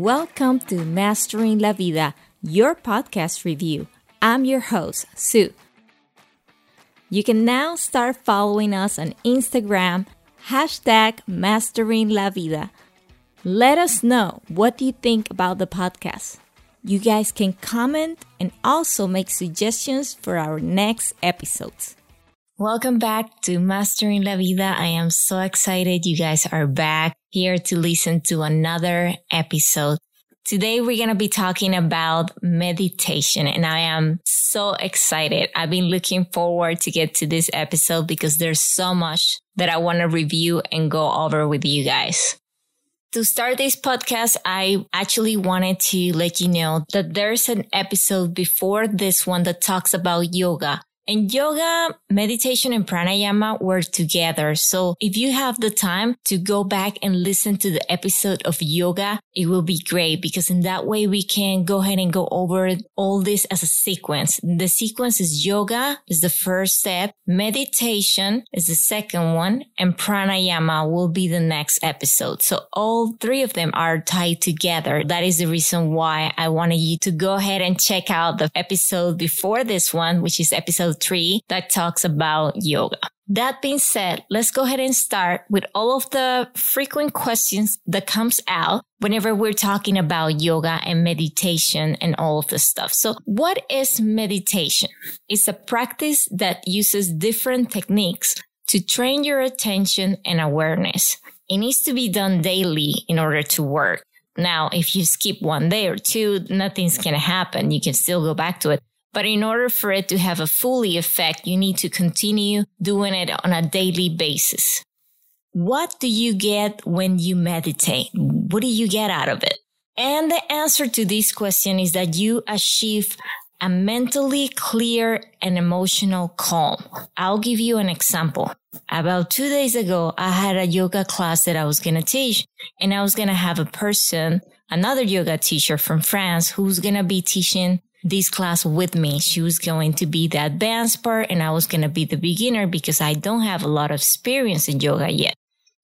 Welcome to Mastering La Vida, your podcast review. I'm your host, Sue. You can now start following us on Instagram, hashtag Mastering La Vida. Let us know what you think about the podcast. You guys can comment and also make suggestions for our next episodes. Welcome back to Mastering La Vida. I am so excited you guys are back here to listen to another episode. Today we're going to be talking about meditation and I am so excited. I've been looking forward to get to this episode because there's so much that I want to review and go over with you guys. To start this podcast, I actually wanted to let you know that there's an episode before this one that talks about yoga. And yoga, meditation, and pranayama were together. So if you have the time to go back and listen to the episode of yoga, it will be great because in that way we can go ahead and go over all this as a sequence. The sequence is yoga is the first step. Meditation is the second one and pranayama will be the next episode. So all three of them are tied together. That is the reason why I wanted you to go ahead and check out the episode before this one, which is episode three that talks about yoga. That being said, let's go ahead and start with all of the frequent questions that comes out whenever we're talking about yoga and meditation and all of this stuff. So what is meditation? It's a practice that uses different techniques to train your attention and awareness. It needs to be done daily in order to work. Now, if you skip one day or two, nothing's going to happen. You can still go back to it. But in order for it to have a fully effect, you need to continue doing it on a daily basis. What do you get when you meditate? What do you get out of it? And the answer to this question is that you achieve a mentally clear and emotional calm. I'll give you an example. About two days ago, I had a yoga class that I was going to teach and I was going to have a person, another yoga teacher from France who's going to be teaching this class with me. She was going to be the advanced part and I was going to be the beginner because I don't have a lot of experience in yoga yet.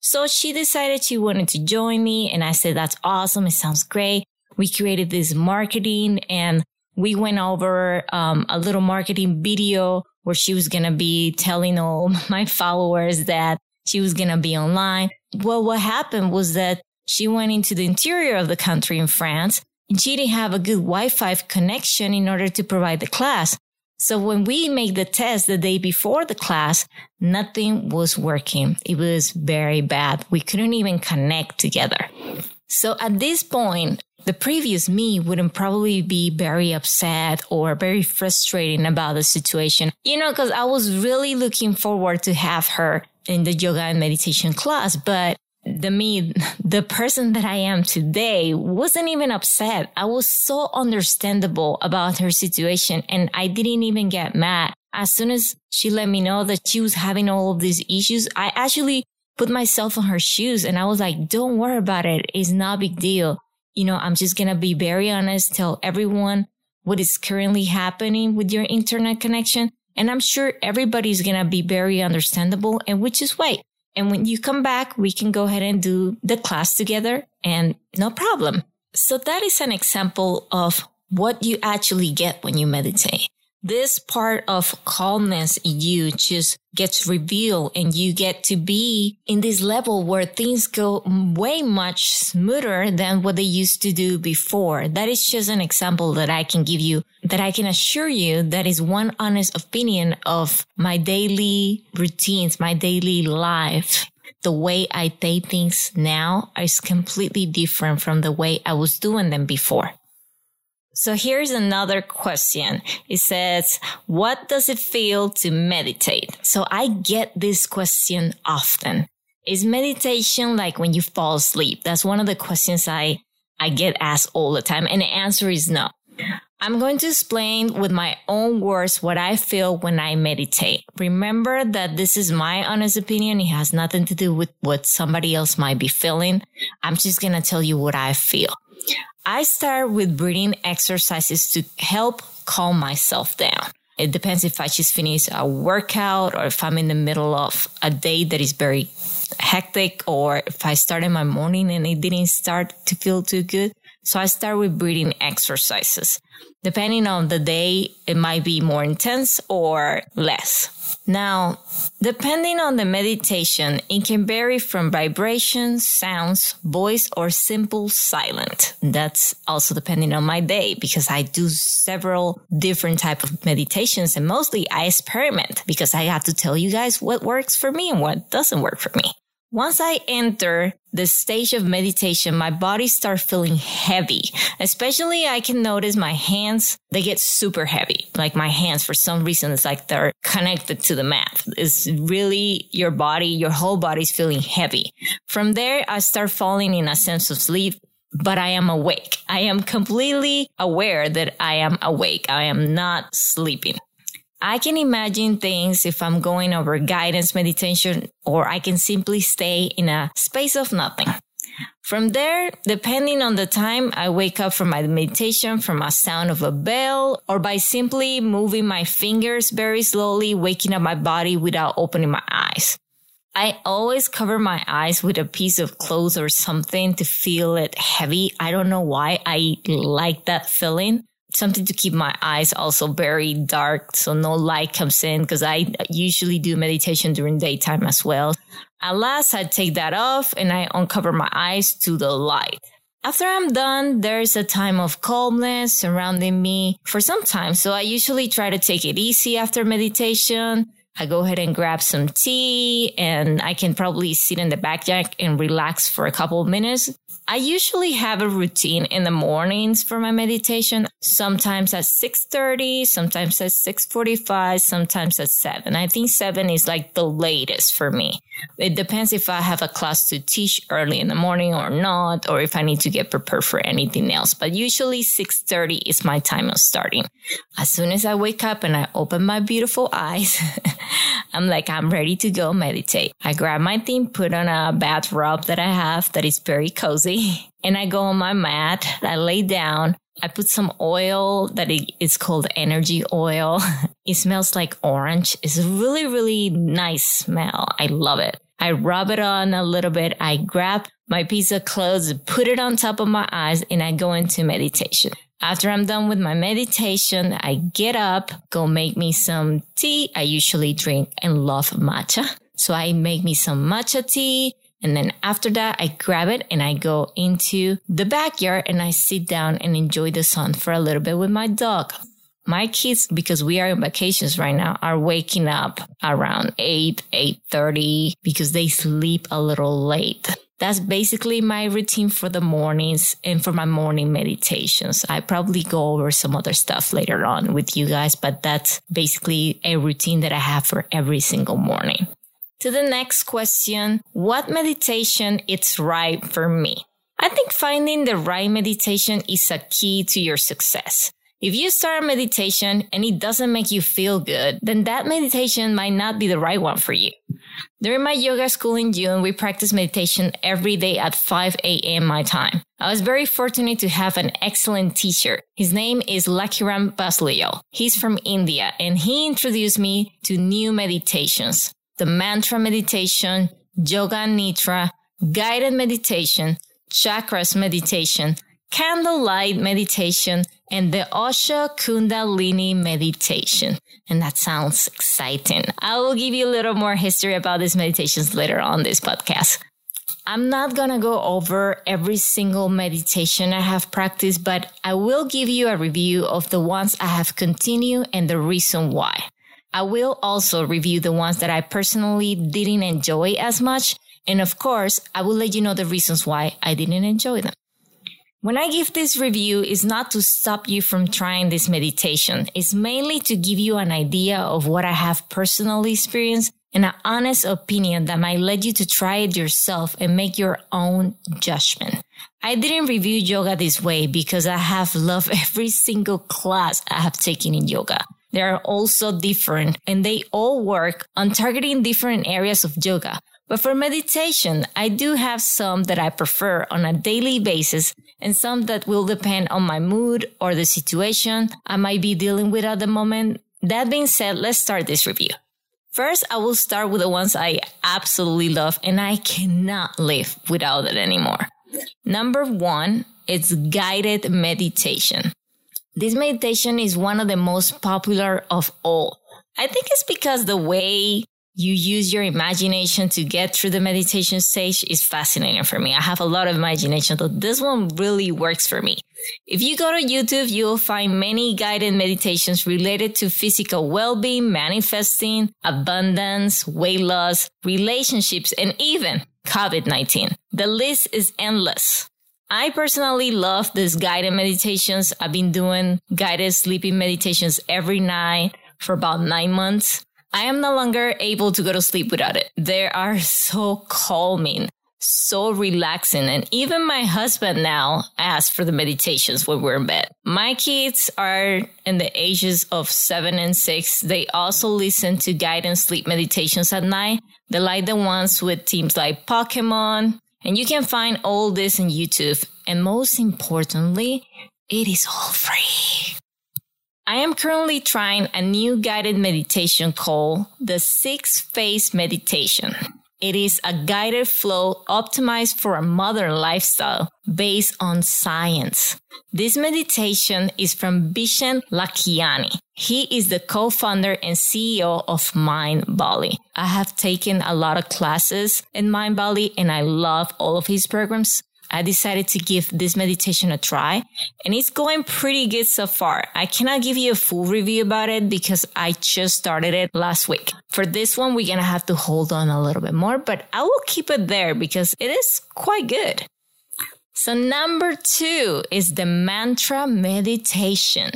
So she decided she wanted to join me and I said, that's awesome. It sounds great. We created this marketing and we went over um, a little marketing video where she was going to be telling all my followers that she was going to be online. Well, what happened was that she went into the interior of the country in France she didn't have a good Wi-Fi connection in order to provide the class. So when we made the test the day before the class, nothing was working. It was very bad. We couldn't even connect together. So at this point, the previous me wouldn't probably be very upset or very frustrating about the situation, you know, because I was really looking forward to have her in the yoga and meditation class, but the me, the person that I am today wasn't even upset. I was so understandable about her situation and I didn't even get mad. As soon as she let me know that she was having all of these issues, I actually put myself in her shoes and I was like, don't worry about it. It's not a big deal. You know, I'm just going to be very honest, tell everyone what is currently happening with your internet connection. And I'm sure everybody's going to be very understandable and which is wait. And when you come back, we can go ahead and do the class together and no problem. So that is an example of what you actually get when you meditate this part of calmness in you just gets revealed and you get to be in this level where things go way much smoother than what they used to do before. That is just an example that I can give you that I can assure you that is one honest opinion of my daily routines, my daily life. The way I do things now is completely different from the way I was doing them before. So here's another question. It says, what does it feel to meditate? So I get this question often. Is meditation like when you fall asleep? That's one of the questions I, I get asked all the time. And the answer is no. I'm going to explain with my own words what I feel when I meditate. Remember that this is my honest opinion. It has nothing to do with what somebody else might be feeling. I'm just going to tell you what I feel. I start with breathing exercises to help calm myself down. It depends if I just finished a workout or if I'm in the middle of a day that is very hectic or if I started my morning and it didn't start to feel too good. So I start with breathing exercises. Depending on the day, it might be more intense or less. Now, depending on the meditation, it can vary from vibrations, sounds, voice, or simple silent. That's also depending on my day because I do several different type of meditations and mostly I experiment because I have to tell you guys what works for me and what doesn't work for me. Once I enter the stage of meditation, my body starts feeling heavy. Especially I can notice my hands, they get super heavy. Like my hands, for some reason, it's like they're connected to the mat. It's really your body, your whole body's feeling heavy. From there, I start falling in a sense of sleep but I am awake. I am completely aware that I am awake. I am not sleeping. I can imagine things if I'm going over guidance meditation, or I can simply stay in a space of nothing. From there, depending on the time, I wake up from my meditation from a sound of a bell or by simply moving my fingers very slowly, waking up my body without opening my eyes. I always cover my eyes with a piece of clothes or something to feel it heavy. I don't know why I like that feeling something to keep my eyes also very dark so no light comes in because I usually do meditation during daytime as well. At last, I take that off and I uncover my eyes to the light. After I'm done, there's a time of calmness surrounding me for some time. So I usually try to take it easy after meditation. I go ahead and grab some tea and I can probably sit in the back and relax for a couple of minutes. I usually have a routine in the mornings for my meditation, sometimes at 6:30, sometimes at 6:45, sometimes at 7. I think 7 is like the latest for me. It depends if I have a class to teach early in the morning or not or if I need to get prepared for anything else, but usually 6:30 is my time of starting. As soon as I wake up and I open my beautiful eyes, I'm like I'm ready to go meditate. I grab my thing, put on a bath robe that I have that is very cozy and I go on my mat. I lay down. I put some oil that is called energy oil. It smells like orange. It's a really, really nice smell. I love it. I rub it on a little bit. I grab my piece of clothes, put it on top of my eyes, and I go into meditation. After I'm done with my meditation, I get up, go make me some tea. I usually drink and love matcha. So I make me some matcha tea. And then after that, I grab it and I go into the backyard and I sit down and enjoy the sun for a little bit with my dog. My kids, because we are in vacations right now, are waking up around 8, 8.30 because they sleep a little late. That's basically my routine for the mornings and for my morning meditations. I probably go over some other stuff later on with you guys, but that's basically a routine that I have for every single morning. To the next question, what meditation is right for me? I think finding the right meditation is a key to your success. If you start a meditation and it doesn't make you feel good, then that meditation might not be the right one for you. During my yoga school in June, we practiced meditation every day at 5 a.m. my time. I was very fortunate to have an excellent teacher. His name is Lakiram Basleo. He's from India and he introduced me to new meditations the mantra meditation, yoga nidra, guided meditation, chakras meditation, candlelight meditation, and the Osho Kundalini meditation. And that sounds exciting. I will give you a little more history about these meditations later on this podcast. I'm not going to go over every single meditation I have practiced, but I will give you a review of the ones I have continued and the reason why. I will also review the ones that I personally didn't enjoy as much. And of course, I will let you know the reasons why I didn't enjoy them. When I give this review, it's not to stop you from trying this meditation. It's mainly to give you an idea of what I have personally experienced and an honest opinion that might lead you to try it yourself and make your own judgment. I didn't review yoga this way because I have loved every single class I have taken in yoga. They are also different and they all work on targeting different areas of yoga. But for meditation, I do have some that I prefer on a daily basis and some that will depend on my mood or the situation I might be dealing with at the moment. That being said, let's start this review. First, I will start with the ones I absolutely love and I cannot live without it anymore. Number one, it's guided meditation. This meditation is one of the most popular of all. I think it's because the way you use your imagination to get through the meditation stage is fascinating for me. I have a lot of imagination, but this one really works for me. If you go to YouTube, you'll find many guided meditations related to physical well-being, manifesting, abundance, weight loss, relationships, and even COVID-19. The list is endless. I personally love these guided meditations. I've been doing guided sleeping meditations every night for about nine months. I am no longer able to go to sleep without it. They are so calming, so relaxing. And even my husband now asks for the meditations when we're in bed. My kids are in the ages of seven and six. They also listen to guided sleep meditations at night. They like the ones with teams like Pokemon. And you can find all this on YouTube. And most importantly, it is all free. I am currently trying a new guided meditation called the six phase meditation. It is a guided flow optimized for a modern lifestyle based on science. This meditation is from Vishen Lakhiani. He is the co-founder and CEO of Mindvalley. I have taken a lot of classes in Mindvalley and I love all of his programs. I decided to give this meditation a try and it's going pretty good so far. I cannot give you a full review about it because I just started it last week. For this one, we're going to have to hold on a little bit more, but I will keep it there because it is quite good. So number two is the mantra meditation.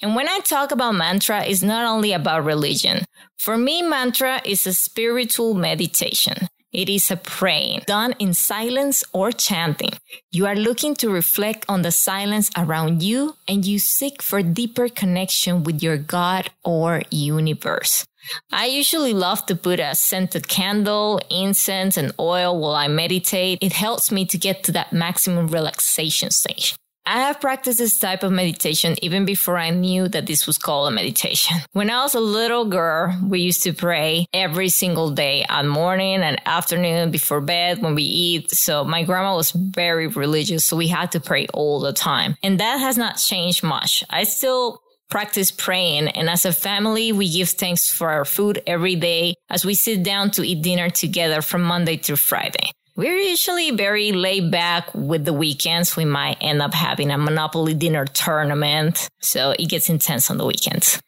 And when I talk about mantra, it's not only about religion. For me, mantra is a spiritual meditation. It is a praying done in silence or chanting. You are looking to reflect on the silence around you and you seek for deeper connection with your God or universe. I usually love to put a scented candle, incense, and oil while I meditate. It helps me to get to that maximum relaxation stage. I have practiced this type of meditation even before I knew that this was called a meditation. When I was a little girl, we used to pray every single day at morning and afternoon before bed when we eat. So my grandma was very religious. So we had to pray all the time. And that has not changed much. I still practice praying. And as a family, we give thanks for our food every day as we sit down to eat dinner together from Monday through Friday. We're usually very laid back with the weekends. We might end up having a Monopoly dinner tournament. So it gets intense on the weekends.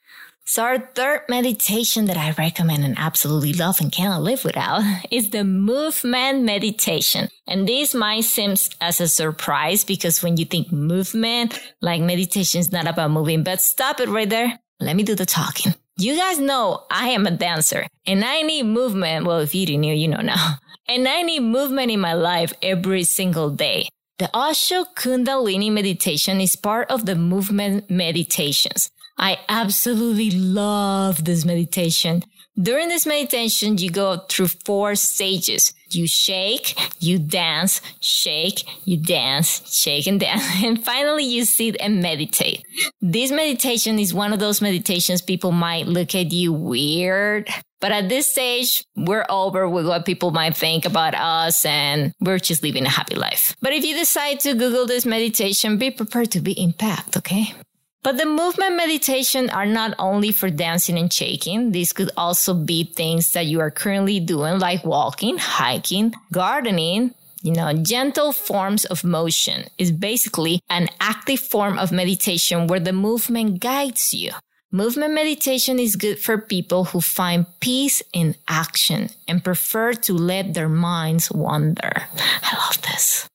So our third meditation that I recommend and absolutely love and cannot live without is the movement meditation. And this might seem as a surprise because when you think movement, like meditation is not about moving, but stop it right there. Let me do the talking. You guys know I am a dancer and I need movement. Well, if you didn't know, you know now. And I need movement in my life every single day. The Osho Kundalini meditation is part of the movement meditations. I absolutely love this meditation. During this meditation, you go through four stages. You shake, you dance, shake, you dance, shake and dance. And finally, you sit and meditate. This meditation is one of those meditations people might look at you weird but at this stage, we're over with what people might think about us and we're just living a happy life. But if you decide to Google this meditation, be prepared to be impacted, okay? But the movement meditation are not only for dancing and shaking. These could also be things that you are currently doing, like walking, hiking, gardening, you know, gentle forms of motion is basically an active form of meditation where the movement guides you. Movement meditation is good for people who find peace in action and prefer to let their minds wander. I love this.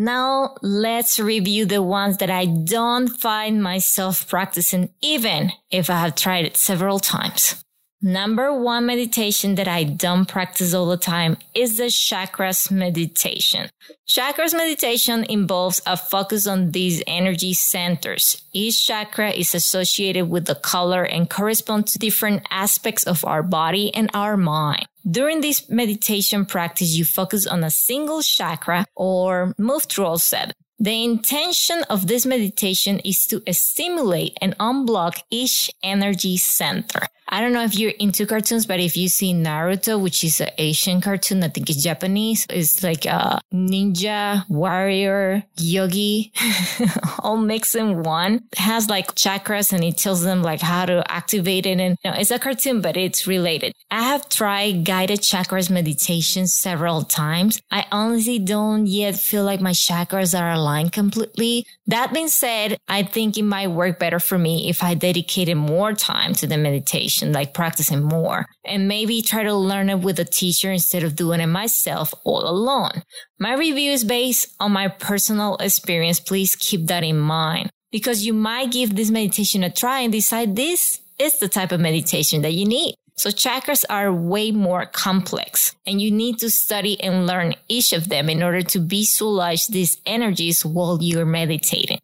Now let's review the ones that I don't find myself practicing even if I have tried it several times. Number one meditation that I don't practice all the time is the chakras meditation. Chakras meditation involves a focus on these energy centers. Each chakra is associated with the color and corresponds to different aspects of our body and our mind. During this meditation practice, you focus on a single chakra or move through all seven. The intention of this meditation is to stimulate and unblock each energy center. I don't know if you're into cartoons, but if you see Naruto, which is an Asian cartoon, I think it's Japanese, it's like a ninja, warrior, yogi, all mixed in one. It has like chakras and it tells them like how to activate it. And you know, it's a cartoon, but it's related. I have tried guided chakras meditation several times. I honestly don't yet feel like my chakras are aligned completely. That being said, I think it might work better for me if I dedicated more time to the meditation, like practicing more and maybe try to learn it with a teacher instead of doing it myself all alone. My review is based on my personal experience. Please keep that in mind because you might give this meditation a try and decide this is the type of meditation that you need. So chakras are way more complex and you need to study and learn each of them in order to visualize these energies while you're meditating.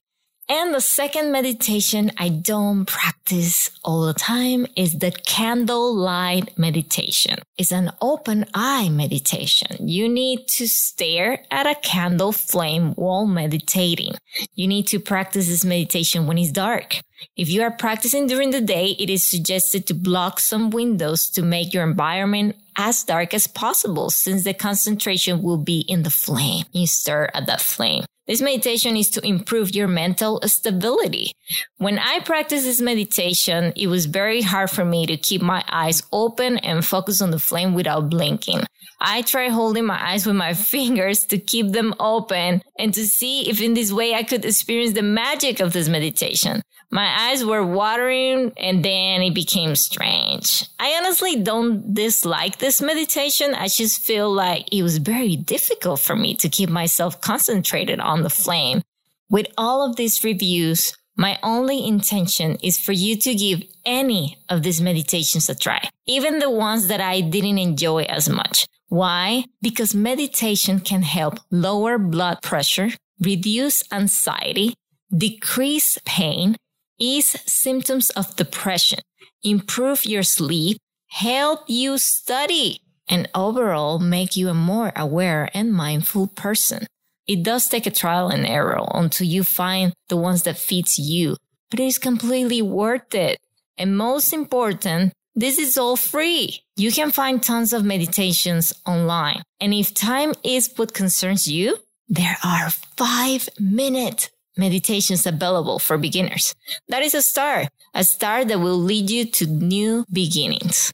And the second meditation I don't practice all the time is the candlelight meditation. It's an open eye meditation. You need to stare at a candle flame while meditating. You need to practice this meditation when it's dark. If you are practicing during the day, it is suggested to block some windows to make your environment as dark as possible since the concentration will be in the flame. You stare at that flame. This meditation is to improve your mental stability. When I practiced this meditation, it was very hard for me to keep my eyes open and focus on the flame without blinking. I tried holding my eyes with my fingers to keep them open and to see if in this way I could experience the magic of this meditation. My eyes were watering and then it became strange. I honestly don't dislike this meditation. I just feel like it was very difficult for me to keep myself concentrated on the flame. With all of these reviews, my only intention is for you to give any of these meditations a try, even the ones that I didn't enjoy as much. Why? Because meditation can help lower blood pressure, reduce anxiety, decrease pain, ease symptoms of depression, improve your sleep, help you study, and overall make you a more aware and mindful person. It does take a trial and error until you find the ones that fits you, but it is completely worth it. And most important, this is all free. You can find tons of meditations online. And if time is what concerns you, there are five minute meditations available for beginners. That is a start, a start that will lead you to new beginnings.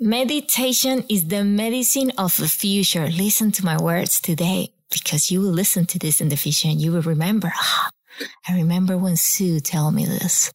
Meditation is the medicine of the future. Listen to my words today because you will listen to this in the future and you will remember. Ah, I remember when Sue told me this.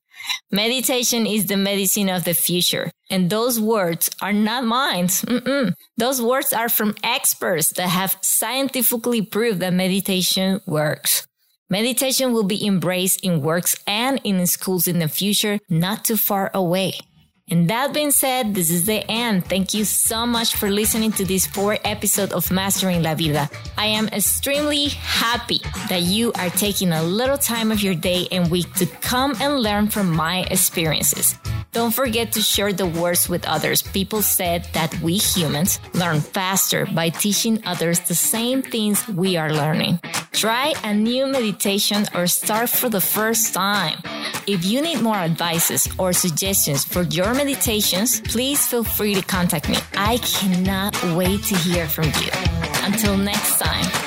Meditation is the medicine of the future. And those words are not mine. Mm-mm. Those words are from experts that have scientifically proved that meditation works. Meditation will be embraced in works and in schools in the future, not too far away. And that being said, this is the end. Thank you so much for listening to this fourth episode of Mastering La Vida. I am extremely happy that you are taking a little time of your day and week to come and learn from my experiences. Don't forget to share the words with others. People said that we humans learn faster by teaching others the same things we are learning. Try a new meditation or start for the first time. If you need more advices or suggestions for meditations, please feel free to contact me. I cannot wait to hear from you. Until next time.